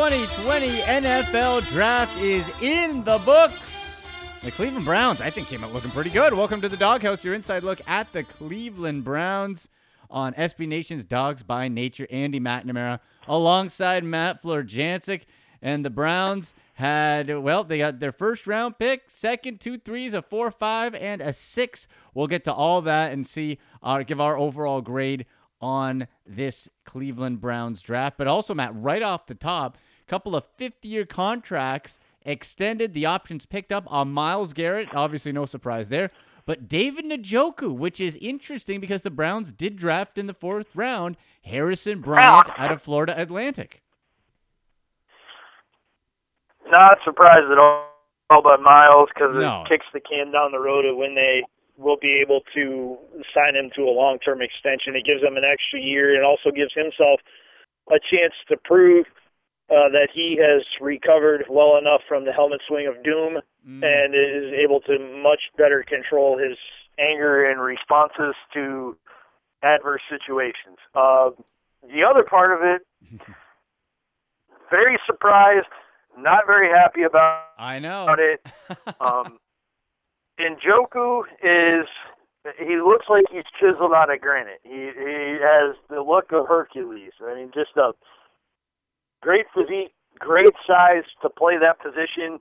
2020 NFL Draft is in the books. The Cleveland Browns, I think, came out looking pretty good. Welcome to the Doghouse, your inside look at the Cleveland Browns on SB Nation's Dogs by Nature. Andy McNamara alongside Matt Florjancic. And the Browns had, well, they got their first round pick, second, two threes, a four, five, and a six. We'll get to all that and see, uh, give our overall grade on this Cleveland Browns draft. But also, Matt, right off the top, couple of fifth year contracts extended, the options picked up on Myles Garrett. Obviously, no surprise there. But David Njoku, which is interesting because the Browns did draft in the fourth round Harrison Bryant out of Florida Atlantic. Not surprised at all by Myles because No. it kicks the can down the road of when they will be able to sign him to a long-term extension. It gives him an extra year and also gives himself a chance to prove uh, that he has recovered well enough from the helmet swing of doom Mm. and is able to much better control his anger and responses to adverse situations. Uh, the other part of it, very surprised, not very happy about I know. about it. Um, Njoku is he looks like he's chiseled out of granite. He he has the look of Hercules. I mean, just a great physique, great size to play that position,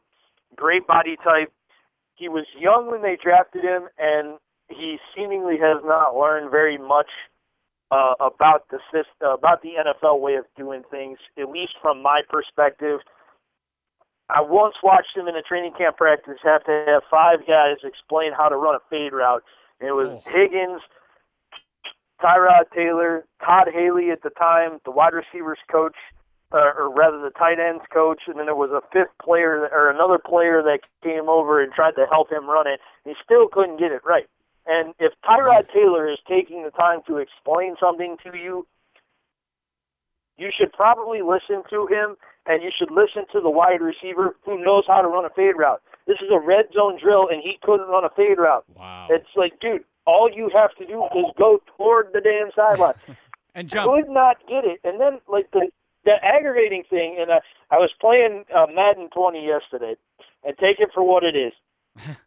great body type. He was young when they drafted him, and he seemingly has not learned very much uh, about the system, about the NFL way of doing things. At least from my perspective. I once watched him in a training camp practice have to have five guys explain how to run a fade route. And it was Oh. Higgins, Tyrod Taylor, Todd Haley at the time, the wide receivers coach, uh, or rather the tight ends coach, and then there was a fifth player that- or another player that came over and tried to help him run it. He still couldn't get it right. And if Tyrod Taylor is taking the time to explain something to you, you should probably listen to him and you should listen to the wide receiver who knows how to run a fade route. This is a red zone drill and he couldn't run a fade route. Wow. It's like, dude, all you have to do is go toward the damn sideline. and jump. Could not get it. And then like the the aggravating thing and uh, I was playing uh, Madden 20 yesterday and take it for what it is.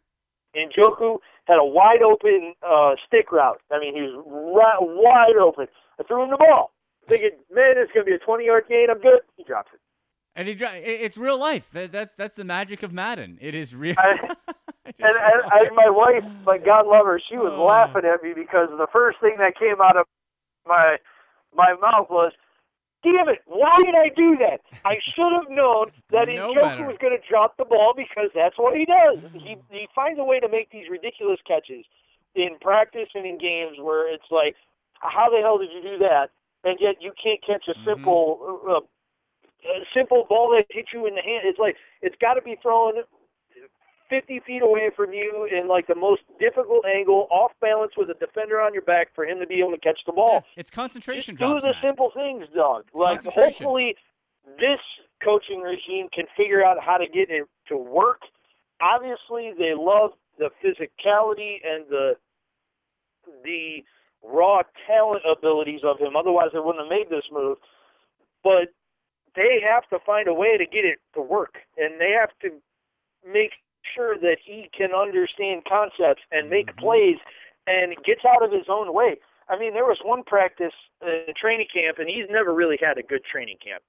Njoku had a wide open uh, stick route. I mean, he was right, wide open. I threw him the ball, thinking, man, it's going to be a 20 yard gain. I'm good. He drops it. And he, it's real life. That, that's that's the magic of Madden. It is real. I- And, life. and my wife, my God love her, she was Oh. laughing at me because the first thing that came out of my my mouth was, "Damn it! Why did I do that? I should have known that Njoku better. was going to drop the ball because that's what he does. He he finds a way to make these ridiculous catches in practice and in games where it's like, how the hell did you do that? And yet you can't catch a Mhm. simple uh, a simple ball that hits you in the hand. It's like it's got to be thrown 50 feet away from you in like the most difficult angle, off balance with a defender on your back for him to be able to catch the Yeah, ball. it's concentration Just do the simple things, dog. Like concentration. hopefully this coaching regime can figure out how to get it to work. Obviously, they love the physicality and the the raw talent abilities of him. Otherwise, they wouldn't have made this move. But they have to find a way to get it to work, and they have to make sure that he can understand concepts and make Mhm. plays and gets out of his own way. I mean, there was one practice uh, training camp, and he's never really had a good training camp.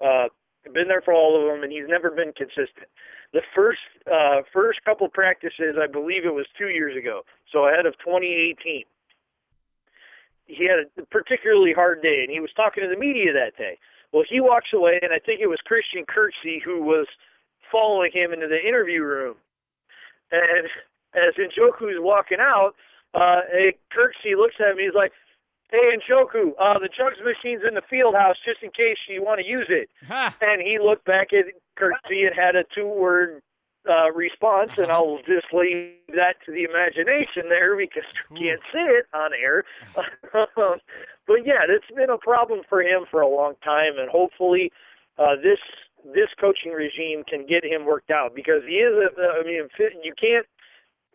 Uh, been there for all of them, and he's never been consistent. The first uh, first couple practices, I believe it was two years ago, so ahead of 2018. He had a particularly hard day, and he was talking to the media that day. Well, he walks away, and I think it was Christian Kirksey who was following him into the interview room. And as Njoku's walking out, uh, Kirksey looks at me. He's like, "Hey, Njoku, uh, the jugs machine's in the field house just in case you want to use it." Ha! And he looked back at Kirksey and had a two-word uh, response, and I'll just leave that to the imagination there because you can't see it on air. but yeah, it's been a problem for him for a long time, and hopefully uh, this this coaching regime can get him worked out because he is. A, I mean, you can't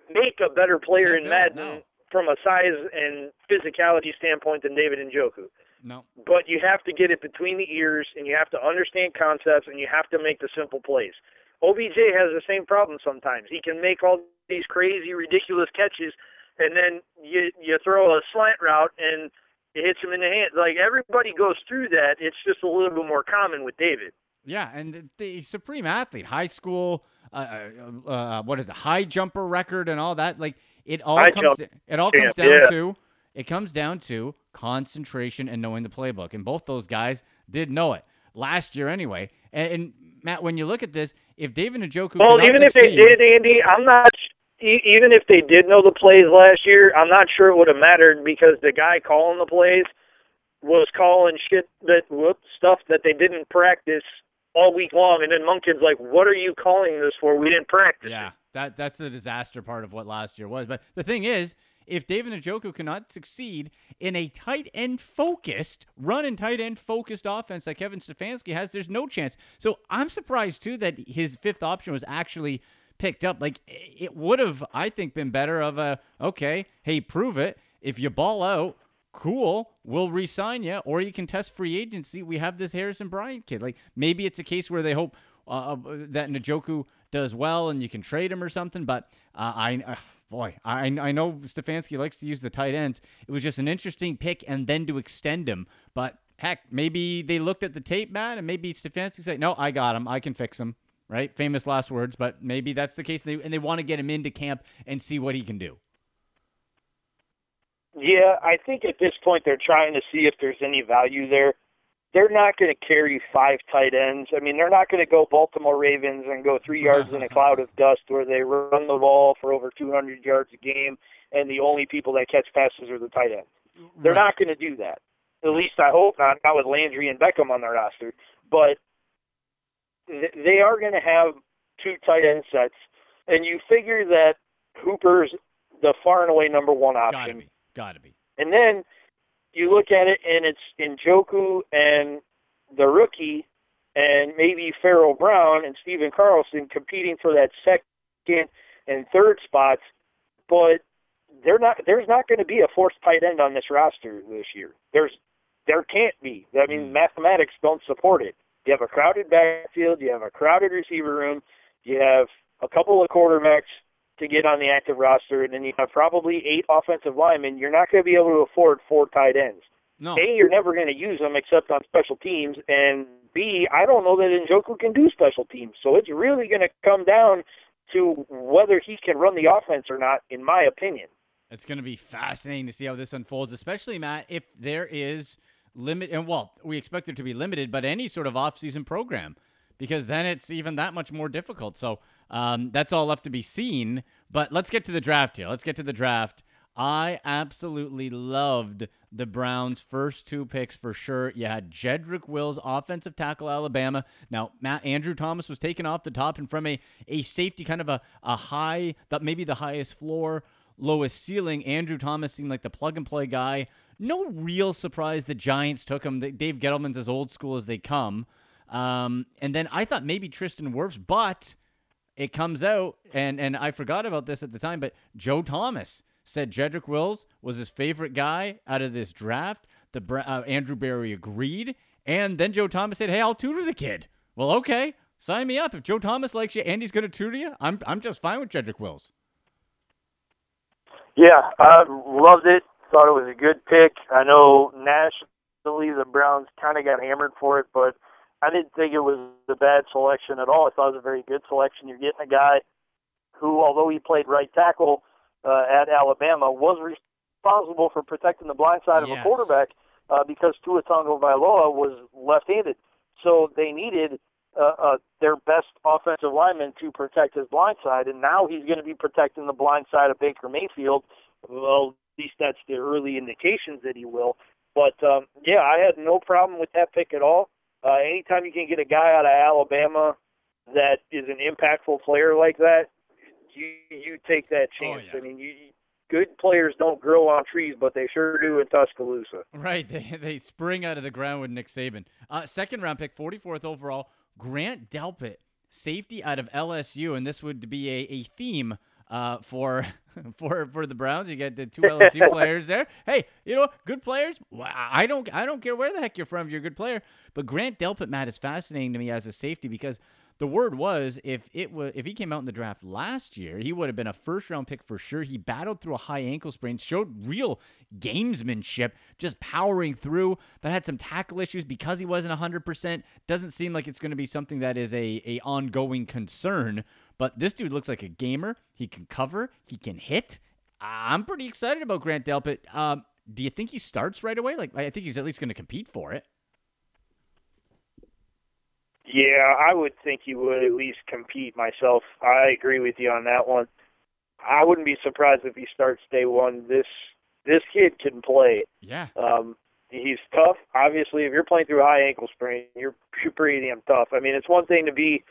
make a better player in Madden no. from a size and physicality standpoint than David Njoku. No. But you have to get it between the ears, and you have to understand concepts, and you have to make the simple plays. OBJ has the same problem sometimes. He can make all these crazy, ridiculous catches, and then you you throw a slant route and it hits him in the hand. Like everybody goes through that. It's just a little bit more common with David. Yeah, and the supreme athlete, high school, uh, uh, uh, what is it, high jumper record and all that. Like it all High comes, jump it all comes down yeah. to, it comes down to concentration and knowing the playbook. And both those guys did know it last year anyway. And, and Matt, when you look at this, if David Njoku Well, even if they did, Andy, I'm not. Even if they did know the plays last year, I'm not sure it would have mattered because the guy calling the plays was calling shit that whoop, stuff that they didn't practice all week long. And then Monken's like, "What are you calling this for? We didn't practice." Yeah, that that's the disaster part of what last year was. But the thing is, if David Njoku cannot succeed in a tight end focused, run and tight end focused offense that Kevin Stefanski has, there's no chance. So I'm surprised too that his fifth option was actually picked up. Like it would have, I think, been better of a okay, hey, prove it. If you ball out, cool, we'll re-sign you, or you can test free agency. We have this Harrison Bryant kid. Like maybe it's a case where they hope uh, that Njoku does well and you can trade him or something. But uh, I, uh, boy, I I know Stefanski likes to use the tight ends. It was just an interesting pick, and then to extend him. But heck, maybe they looked at the tape, man, and maybe Stefanski said, "No, I got him. I can fix him." Right? Famous last words, but maybe that's the case. And they, and they want to get him into camp and see what he can do. Yeah, I think at this point they're trying to see if there's any value there. They're not going to carry five tight ends. I mean, they're not going to go Baltimore Ravens and go three yards in a cloud of dust where they run the ball for over 200 yards a game, and the only people that catch passes are the tight ends. They're Right. not going to do that. At least I hope not. Not with Landry and Beckham on their roster, but th- they are going to have two tight end sets, and you figure that Hooper's the far and away number one option. Be. Gotta be. And then you look at it, and it's Njoku and the rookie, and maybe Pharaoh Brown and Stephen Carlson competing for that second and third spots. But they're not. There's not going to be a fourth tight end on this roster this year. There's, there can't be. I mean, Mm. mathematics don't support it. You have a crowded backfield. You have a crowded receiver room. You have a couple of quarterbacks to get on the active roster, and then you have probably eight offensive linemen. You're not going to be able to afford four tight ends. No. A, you're never going to use them except on special teams, and B, I don't know that Njoku can do special teams. So it's really going to come down to whether he can run the offense or not, in my opinion. It's going to be fascinating to see how this unfolds, especially Matt, if there is limit and well, we expect there to be limited, but any sort of off-season program, because then it's even that much more difficult. So um, that's all left to be seen. But let's get to the draft here. Let's get to the draft. I absolutely loved the Browns' first two picks for sure. You had Jedrick Wills, offensive tackle, Alabama. Now, Matt Andrew Thomas was taken off the top and from a, a safety, kind of a, a high, that maybe the highest floor, lowest ceiling. Andrew Thomas seemed like the plug and play guy. No real surprise the Giants took him. Dave Gettleman's as old school as they come. Um, and then I thought maybe Tristan Wirfs, but it comes out, and and I forgot about this at the time, but Joe Thomas said Jedrick Wills was his favorite guy out of this draft. The uh, Andrew Berry agreed, and then Joe Thomas said, "Hey, I'll tutor the kid." Well, okay, sign me up. If Joe Thomas likes you, Andy's going to tutor you. I'm I'm just fine with Jedrick Wills. Yeah, I loved it. Thought it was a good pick. I know nationally the Browns kind of got hammered for it, but I didn't think it was a bad selection at all. I thought it was a very good selection. You're getting a guy who, although he played right tackle uh, at Alabama, was responsible for protecting the blind side of Yes. a quarterback uh, because Tua Tagovailoa was left-handed. So they needed uh, uh, their best offensive lineman to protect his blind side, and now he's going to be protecting the blind side of Baker Mayfield. Well, at least that's the early indications that he will. But um, yeah, I had no problem with that pick at all. Uh, anytime you can get a guy out of Alabama that is an impactful player like that, you you take that Oh, chance. yeah. I mean, you, good players don't grow on trees, but they sure do in Tuscaloosa. Right, they they spring out of the ground with Nick Saban. Uh, second round pick, 44th overall, Grant Delpit, safety out of LSU, and this would be a, a theme uh, for for for the Browns. You get the two LSU players there. Hey, you know, good players. I don't I don't care where the heck you're from. If You're a good player. But Grant Delpit, Matt, is fascinating to me as a safety because the word was if it was if he came out in the draft last year, he would have been a first round pick for sure. He battled through a high ankle sprain, showed real gamesmanship, just powering through, but had some tackle issues because he wasn't 100%. Doesn't seem like it's going to be something that is a, a ongoing concern. But this dude looks like a gamer. He can cover, he can hit. I'm pretty excited about Grant Delpit. Um, do you think he starts right away? Like I think he's at least going to compete for it. Yeah, I would think he would at least compete myself. I agree with you on that one. I wouldn't be surprised if he starts day one. This this kid can play. Yeah. Um, he's tough. Obviously, if you're playing through a high ankle sprain, you're, you're pretty damn tough. I mean, it's one thing to be,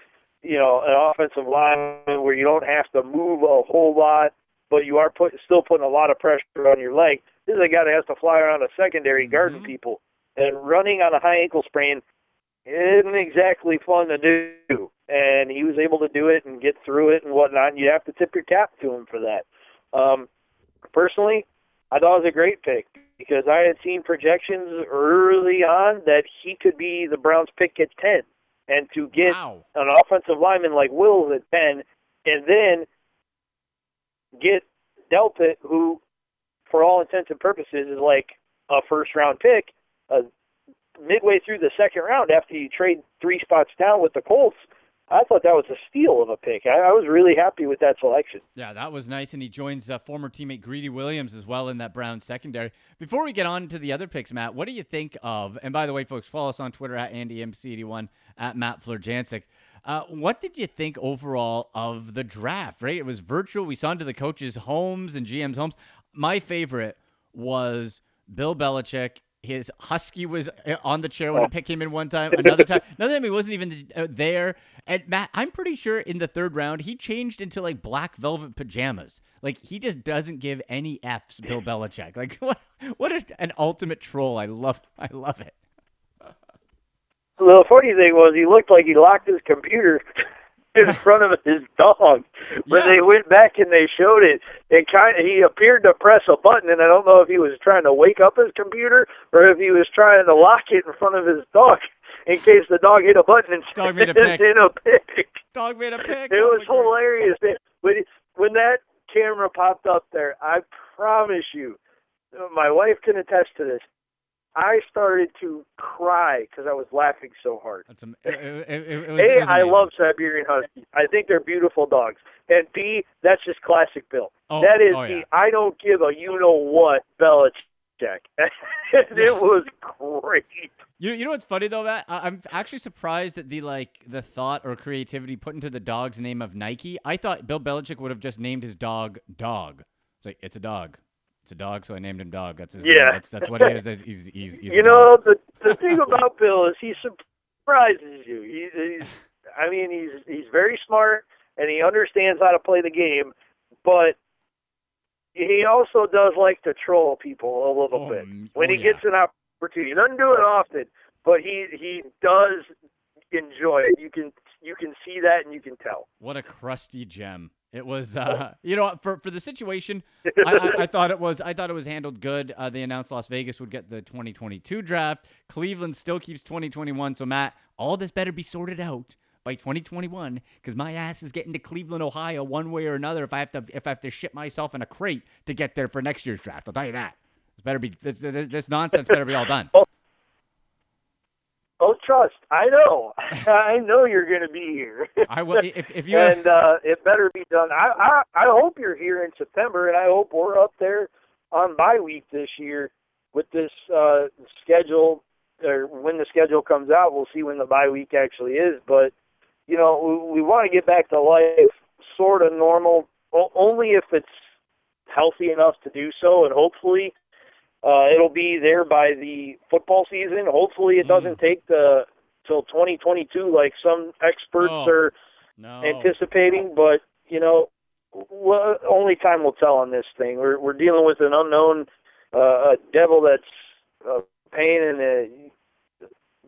you know, an offensive lineman where you don't have to move a whole lot, but you are put, still putting a lot of pressure on your leg. This is a guy that has to fly around a secondary mm-hmm. guarding people, and running on a high ankle sprain isn't exactly fun to do. And he was able to do it and get through it and whatnot. And you have to tip your cap to him for that. Um, personally, I thought it was a great pick because I had seen projections early on that he could be the Browns' pick at ten, and to get wow. an offensive lineman like Wills at ten, and then get Delpit, who, for all intents and purposes, is like a first-round pick, uh, midway through the second round after you trade three spots down with the Colts. I thought that was a steal of a pick. I, I was really happy with that selection. Yeah, that was nice. And he joins uh, former teammate Greedy Williams as well in that Brown secondary. Before we get on to the other picks, Matt, what do you think of? And by the way, folks, follow us on Twitter at AndyMC81 at Matt Florjancic. Uh, what did you think overall of the draft? Right, it was virtual. We saw into the coaches' homes and GM's homes. My favorite was Bill Belichick his husky was uh, on the chair when a pick came in one time. Another time, another time he wasn't even uh, there. And Matt, I'm pretty sure in the third round he changed into like black velvet pajamas. Like he just doesn't give any f's. Bill Belichick. Like what? What a, an ultimate troll. I love. I love it. The funny thing was he looked like he locked his computer in front of his dog. When yeah. they went back and they showed it, it kind of he appeared to press a button, and I don't know if he was trying to wake up his computer or if he was trying to lock it in front of his dog in case the dog hit a button and dog made a pick. in a pick. Dog made a pick. It oh was hilarious. When when that camera popped up there, I promise you, my wife can attest to this. I started to cry because I was laughing so hard. That's am- it, it, it, was, a, I love Siberian Huskies. I think they're beautiful dogs. And B, that's just classic Bill. Oh, that is oh, the. I don't give a you know what Belichick. it was great. You, you know what's funny though, Matt? I, I'm actually surprised at the like the thought or creativity put into the dog's name of Nike. I thought Bill Belichick would have just named his dog Dog. It's like it's a dog. It's a dog, so I named him Dog. That's his yeah. name. That's that's what he is. He's, he's, he's you know the the thing about Bill is he surprises you. He, he's I mean he's he's very smart and he understands how to play the game, but he also does like to troll people a little oh, bit mm, when oh, he gets an opportunity. He doesn't do it often, but he he does enjoy it. You can you can see that and you can tell. What a crusty gem. It was, uh, you know, for for the situation, I, I, I, thought it was, I thought it was handled good. Uh, they announced Las Vegas would get the 2022 draft. Cleveland still keeps 2021. So Matt, all this better be sorted out by 2021 because my ass is getting to Cleveland, Ohio, one way or another. If I have to, if I have to ship myself in a crate to get there for next year's draft, I'll tell you that. This better be this, this nonsense better be all done. Oh, trust. I know. I know you're going to be here. I will. If if you and uh, it better be done. I, I I hope you're here in September, and I hope we're up there on bye week this year with this uh, schedule. Or when the schedule comes out, we'll see when the bye week actually is. But you know, we, we want to get back to life, sort of normal, only if it's healthy enough to do so, and hopefully uh, it'll be there by the football season. Hopefully, it doesn't Mm. take the till 2022 like some experts Oh, are no. anticipating. But you know, well, only time will tell on this thing. We're we're dealing with an unknown, uh, devil that's a pain in the,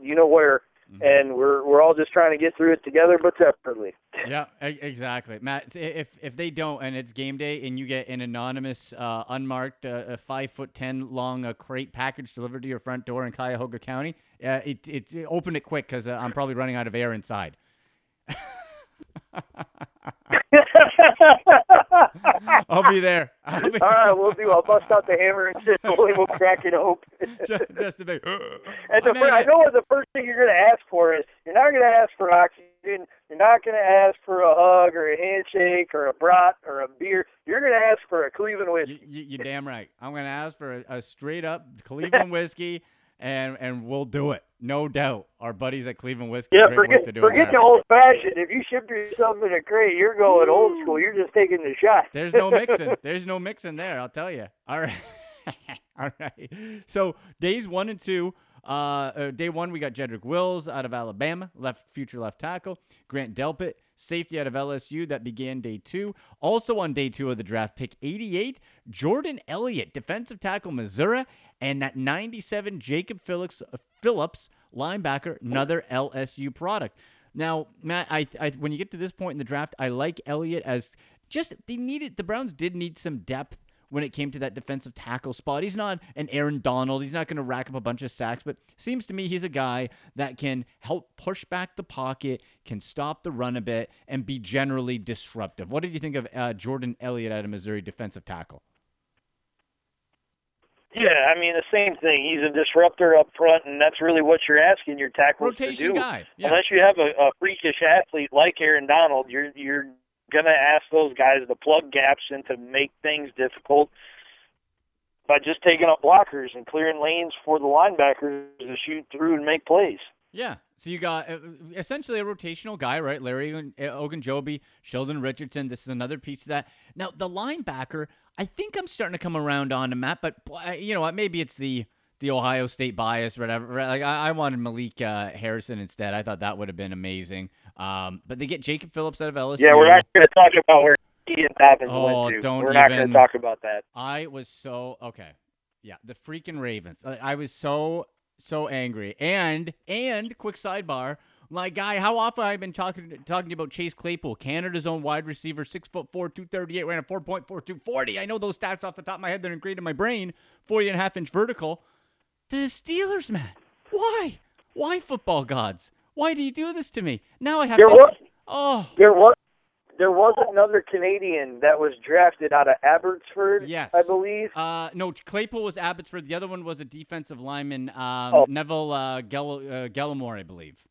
you know where. And we're we're all just trying to get through it together, but separately. Yeah, exactly, Matt. If if they don't, and it's game day, and you get an anonymous, uh, unmarked, uh, a five foot ten long uh, crate package delivered to your front door in Cuyahoga County, uh, it, it it- open it quick because uh, I'm probably running out of air inside. I'll be there. I'll be All right, we'll do. I'll bust out the hammer and chisel, and we'll crack it open. just, just a bit. And the I'm fir- at I know what the first thing you're going to ask for is you're not going to ask for oxygen. You're not going to ask for a hug or a handshake or a brat or a beer. You're going to ask for a Cleveland whiskey. You, you, you're damn right. I'm gonna ask for a, a straight up Cleveland whiskey, and and we'll do it, no doubt. Our buddies at Cleveland Whiskey, Yeah, forget to forget the old fashioned. If you ship yourself in a crate, you're going old school. You're just taking the shot. There's no mixing. There's no mixing there. I'll tell you. All right. All right. So days one and two. Uh, uh, day one, we got Jedrick Wills out of Alabama, left future left tackle. Grant Delpit, safety out of LSU, that began day two. Also on day two of the draft, pick 88, Jordan Elliott, defensive tackle, Missouri, and at 97, Jacob Phillips, uh, Phillips, linebacker, another LSU product. Now, Matt, I, I when you get to this point in the draft, I like Elliott as just they needed the Browns did need some depth when it came to that defensive tackle spot. He's not an Aaron Donald. He's not going to rack up a bunch of sacks, but seems to me he's a guy that can help push back the pocket, can stop the run a bit, and be generally disruptive. What did you think of uh, Jordan Elliott out of Missouri defensive tackle? Yeah, I mean the same thing. He's a disruptor up front, and that's really what you're asking your tackles to Rotation do. guy. Yeah. Unless you have a, a freakish athlete like Aaron Donald, you're you're gonna ask those guys to plug gaps and to make things difficult by just taking up blockers and clearing lanes for the linebackers to shoot through and make plays. Yeah. So you got uh, essentially a rotational guy, right? Larry uh, Ogunjobi, Sheldon Richardson. This is another piece of that. Now the linebacker, I think I'm starting to come around on him, Matt. But you know what? Maybe it's the the Ohio State bias, whatever. Like I, I wanted Malik uh, Harrison instead. I thought that would have been amazing. Um, but they get Jacob Phillips out of LSU. Yeah, we're not going to talk about where Ian Dobbins Oh, went to. don't we're not going to talk about that. I was so okay. Yeah, the freaking Ravens. I, was so so angry. And and quick sidebar, my guy, how often I've been talking talking about Chase Claypool, Canada's own wide receiver, six foot four, two thirty eight, ran a four point four two forty. I know those stats off the top of my head; they're ingrained in my brain. 40 and a half inch vertical. The Steelers, man. Why? Why football gods? Why do you do this to me? Now I have There to. was Oh, there was there was another Canadian that was drafted out of Abbotsford, Yes. I believe. Uh, no, Claypool was Abbotsford. The other one was a defensive lineman, um, Oh. Neville uh, Gell- uh, Gallimore, I believe.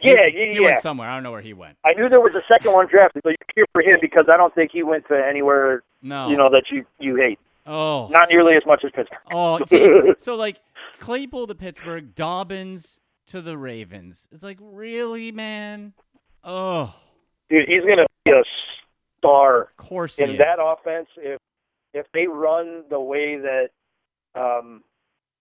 Yeah, he, yeah, he went somewhere. I don't know where he went. I knew there was a second one drafted, but you're here for him because I don't think he went to anywhere No. you know that you you hate. Oh. Not nearly as much as Pittsburgh. Oh. See, so like Claypool to Pittsburgh, Dobbins to the Ravens. It's like really, man. Oh, Dude, he's gonna be a star of course he in is. that offense if if they run the way that um,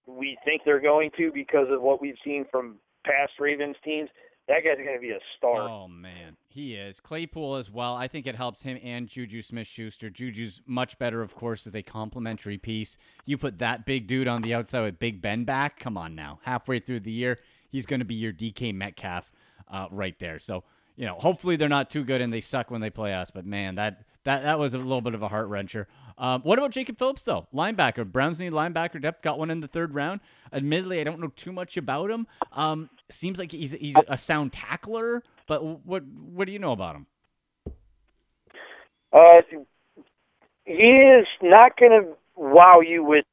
we think they're going to because of what we've seen from past Ravens teams. That guy's gonna be a star. Oh man, he is Claypool as well. I think it helps him and Juju Smith-Schuster. Juju's much better, of course, as a complementary piece. You put that big dude on the outside with Big Ben back. Come on now, halfway through the year, he's going to be your DK Metcalf uh, right there. So you know, hopefully they're not too good and they suck when they play us. But man, that that that was a little bit of a heart wrencher. Um, what about Jacob Phillips though? Linebacker, Browns need linebacker depth. Got one in the third round. Admittedly, I don't know too much about him. Um, seems like he's he's a sound tackler, but what what do you know about him? Uh, he is not going to wow you with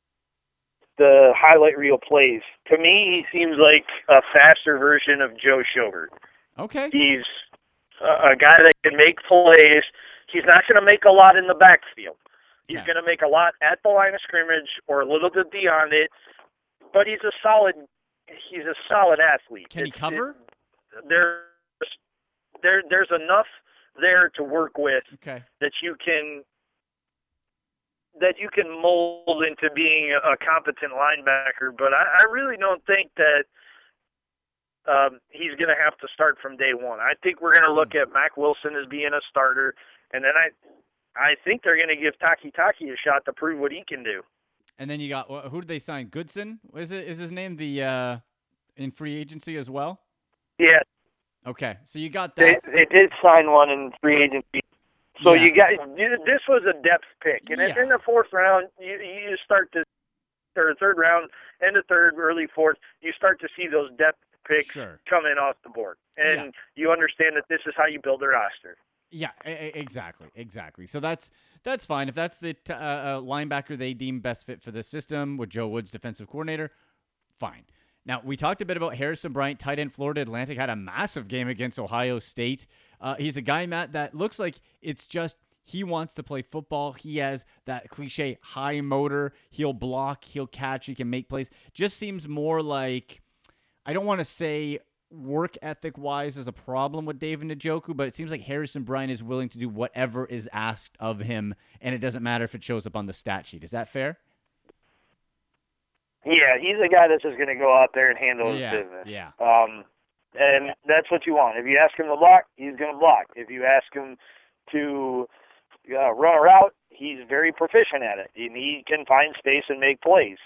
the highlight reel plays. To me, he seems like a faster version of Joe Schobert. Okay, He's a, a guy that can make plays. He's not going to make a lot in the backfield. He's Yeah. going to make a lot at the line of scrimmage or a little bit beyond it. But he's a solid. He's a solid athlete. can he cover? It, there's there there's enough there to work with Okay, that you can that you can mold into being a, a competent linebacker. But I, I really don't think that um, he's going to have to start from day one. I think we're going to look at Mack Wilson as being a starter, and then I I think they're going to give Takitaki a shot to prove what he can do. and then you got who did they sign? Goodson is it is his name? The uh, in free agency as well? Yeah, Okay, so you got they that. they did sign one in free agency. So Yeah. you got you- this was a depth pick, and if Yeah. in the fourth round you you start to or third round, end of third, early fourth, you start to see those depth picks Sure. come in off the board, and you understand that this is how you build a roster. Yeah, exactly, exactly. So that's that's fine if that's the t- uh, uh, linebacker they deem best fit for the system with Joe Woods, defensive coordinator. Fine. Now we talked a bit about Harrison Bryant, tight end, Florida Atlantic had a massive game against Ohio State. Uh, he's a guy, Matt, that looks like it's just he wants to play football. He has that cliche high motor. He'll block, he'll catch, he can make plays. Just seems more like I don't want to say work ethic wise is a problem with David Njoku, but it seems like Harrison Bryant is willing to do whatever is asked of him, and it doesn't matter if it shows up on the stat sheet. Is that fair? Yeah, he's a guy that's just going to go out there and handle his yeah, business. yeah, Um, and that's what you want. If you ask him to block, he's going to block. If you ask him to uh, run a route, he's very proficient at it, and he can find space and make plays.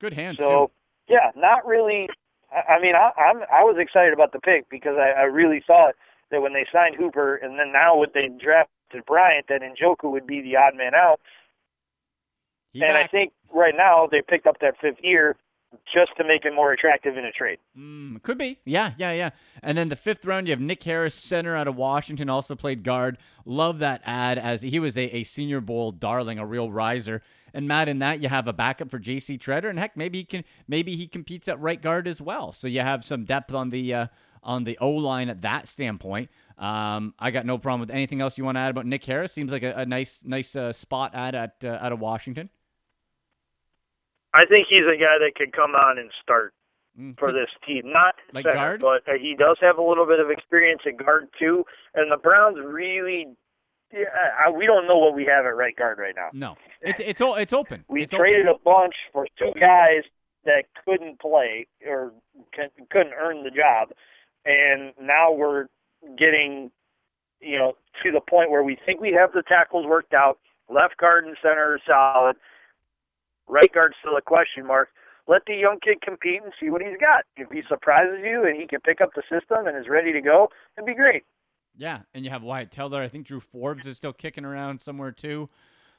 good hands So yeah, not really. I, I mean, I, I'm I was excited about the pick because I, I really thought that when they signed Hooper, and then now when they drafted Bryant, that Njoku would be the odd man out. He and I think right now they picked up that fifth year just to make it more attractive in a trade. Mm, could be. Yeah, yeah, yeah. And then the fifth round, you have Nick Harris, center out of Washington, also played guard. Love that ad as he was a, a Senior Bowl darling, a real riser. And Matt, in that you have a backup for J.C. Tretter, and heck, maybe he can maybe he competes at right guard as well. So you have some depth on the uh, on the O line at that standpoint. Um, I got no problem with anything else you want to add about Nick Harris. Seems like a, a nice nice uh, spot ad at uh, out of Washington. I think he's a guy that could come on and start Mm, for this team. Not Like center, guard? but uh, he does have a little bit of experience at guard too. And the Browns really, yeah, I, we don't know what we have at right guard right now. No, it's it's all it's open. We it's traded open. a bunch for two guys that couldn't play or can, couldn't earn the job, and now we're getting, you know, to the point where we think we have the tackles worked out. Left guard and center are solid. Right guard's still a question mark. Let the young kid compete and see what he's got. If he surprises you and he can pick up the system and is ready to go, it'd be great. Yeah, and you have Wyatt Teller. I think Drew Forbes is still kicking around somewhere too.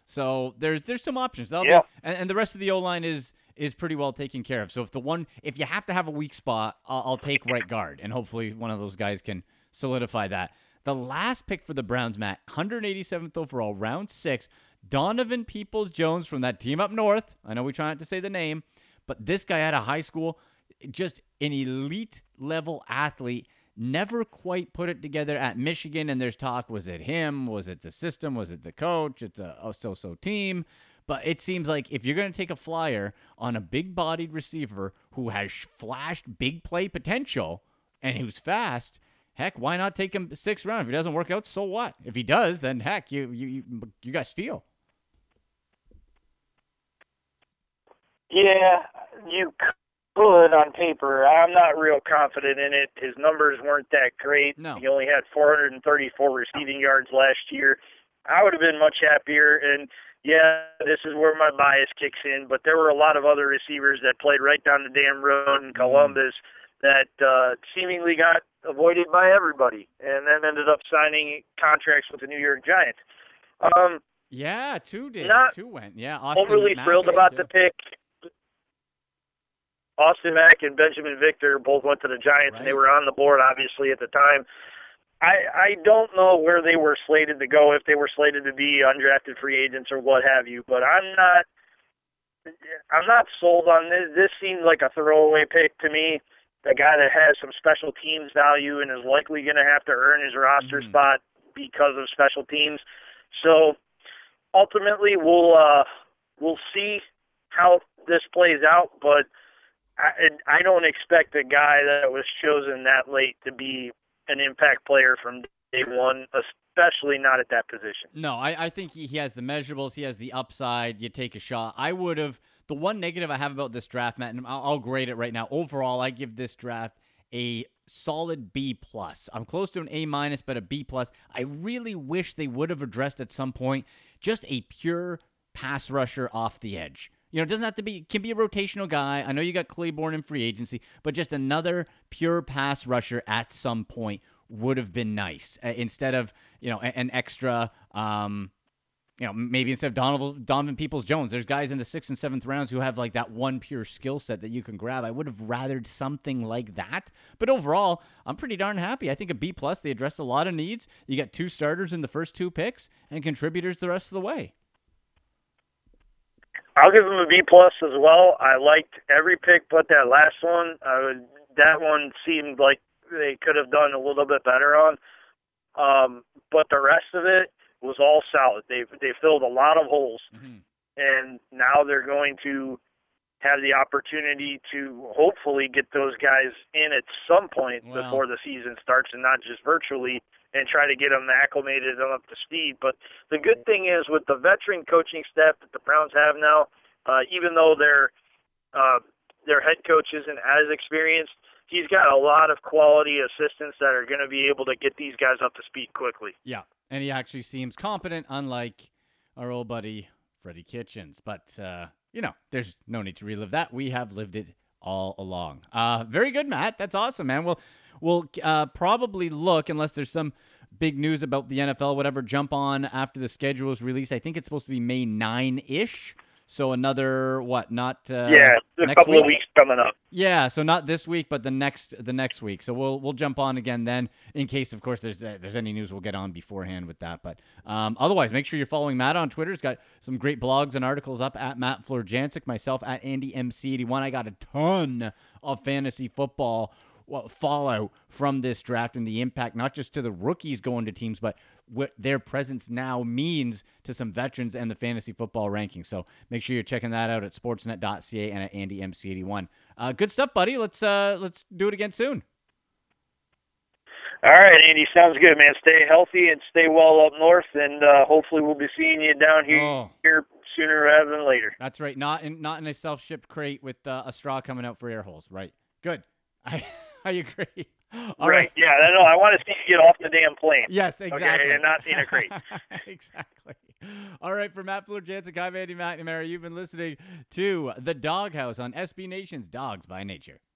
So there's there's some options. That'll Yeah. be, and, and the rest of the O line is is pretty well taken care of. So if the one if you have to have a weak spot, I'll, I'll take right guard, and hopefully one of those guys can solidify that. The last pick for the Browns, Matt, 187th overall, round six, Donovan Peoples Jones from that team up north. I know we try not to say the name, but this guy out of high school, just an elite level athlete never quite put it together at Michigan. And there's talk was it him? Was it the system? Was it the coach? It's a, so so team. But it seems like if you're going to take a flyer on a big bodied receiver who has flashed big play potential and who's fast, heck, why not take him sixth round? If he doesn't work out, so what? If he does, then heck, you you you, you got steal. Yeah, you could on paper. I'm not real confident in it. His numbers weren't that great. No. He only had 434 receiving yards last year. I would have been much happier. And yeah, this is where my bias kicks in. But there were a lot of other receivers that played right down the damn road in Columbus that uh, seemingly got avoided by everybody, and then ended up signing contracts with the New York Giants. Um, Yeah, two did. Not two went. Yeah, Austin overly Mack thrilled about too. the pick. Austin Mack and Binjimen Victor both went to the Giants, and they were on the board obviously at the time. I I don't know where they were slated to go, if they were slated to be undrafted free agents or what have you. But I'm not I'm not sold on this. This seems like a throwaway pick to me. A guy that has some special teams value and is likely going to have to earn his roster Mhm. spot because of special teams. So ultimately, we'll uh, we'll see how this plays out. But I, I don't expect a guy that was chosen that late to be an impact player from day one, especially not at that position. No, I, I think he, he has the measurables. He has the upside. You take a shot. I would have. The one negative I have about this draft, Matt, and I'll, I'll grade it right now. Overall, I give this draft a solid B plus. I'm close to an A minus, but a B plus. I really wish they would have addressed at some point just a pure pass rusher off the edge. You know, it doesn't have to be, can be a rotational guy. I know you got Clayborn in free agency, but just another pure pass rusher at some point would have been nice uh, instead of, you know, an extra, um, you know, maybe instead of Donovan, Donovan Peoples Jones, there's guys in the sixth and seventh rounds who have like that one pure skill set that you can grab. I would have rathered something like that. But overall, I'm pretty darn happy. I think a B plus. They addressed a lot of needs. You got two starters in the first two picks and contributors the rest of the way. I'll give them a B plus as well. I liked every pick but that last one. Uh, that one seemed like they could have done a little bit better on. Um, but the rest of it was all solid. They they filled a lot of holes, mm-hmm. and now they're going to have the opportunity to hopefully get those guys in at some point well, before the season starts, and not just virtually and try to get them acclimated and up to speed. But the good thing is with the veteran coaching staff that the Browns have now, uh, even though their uh, their head coach isn't as experienced, he's got a lot of quality assistants that are going to be able to get these guys up to speed quickly. Yeah, and he actually seems competent, unlike our old buddy Freddie Kitchens. But uh, you know, there's no need to relive that. We have lived it all along. Uh, very good, Matt. That's awesome, man. We'll we'll uh, probably look unless there's some big news about the NFL, whatever. Jump on after the schedule is released. I think it's supposed to be May nine ish. So another what? Not uh, yeah, a couple week? of weeks coming up. Yeah, so not this week, but the next the next week. So we'll we'll jump on again then, in case of course there's uh, there's any news we'll get on beforehand with that. But um, otherwise, make sure you're following Matt on Twitter. He's got some great blogs and articles up at Matt Florjancic, myself at Andy MC81. I got a ton of fantasy football well, fallout from this draft and the impact, not just to the rookies going to teams, but what their presence now means to some veterans and the fantasy football rankings. So make sure you're checking that out at sportsnet.ca and at AndyMC81. Uh, good stuff, buddy. Let's uh, let's do it again soon. All right, Andy. Sounds good, man. Stay healthy and stay well up north, and uh, hopefully we'll be seeing you down here, oh. here sooner rather than later. That's right. Not in not in a self shipped crate with uh, a straw coming out for air holes. Right. Good. I I agree. All right. right. Yeah, I know. I want to see you get off the damn plane. Yes, exactly. Okay, and not in a crate. exactly. All right, for Matt Florjancic, I'm Andy McNamara. You've been listening to The Doghouse on SB Nation's Dogs by Nature.